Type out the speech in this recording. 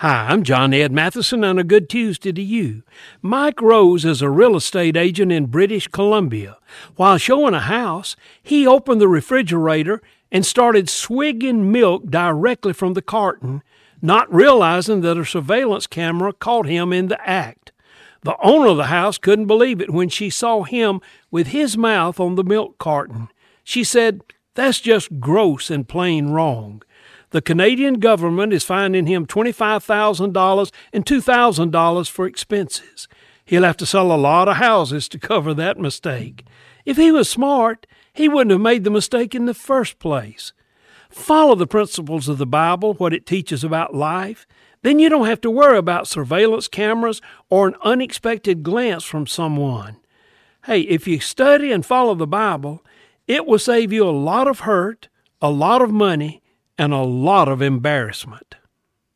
Hi, I'm John Ed Mathison, and a good Tuesday to you. Mike Rose is a real estate agent in British Columbia. While showing a house, he opened the refrigerator and started swigging milk directly from the carton, not realizing that a surveillance camera caught him in the act. The owner of the house couldn't believe it when she saw him with his mouth on the milk carton. She said, That's just gross and plain wrong. The Canadian government is fining him $25,000 and $2,000 for expenses. He'll have to sell a lot of houses to cover that mistake. If he was smart, he wouldn't have made the mistake in the first place. Follow the principles of the Bible, what it teaches about life. Then you don't have to worry about surveillance cameras or an unexpected glance from someone. Hey, if you study and follow the Bible, it will save you a lot of hurt, a lot of money, and a lot of embarrassment.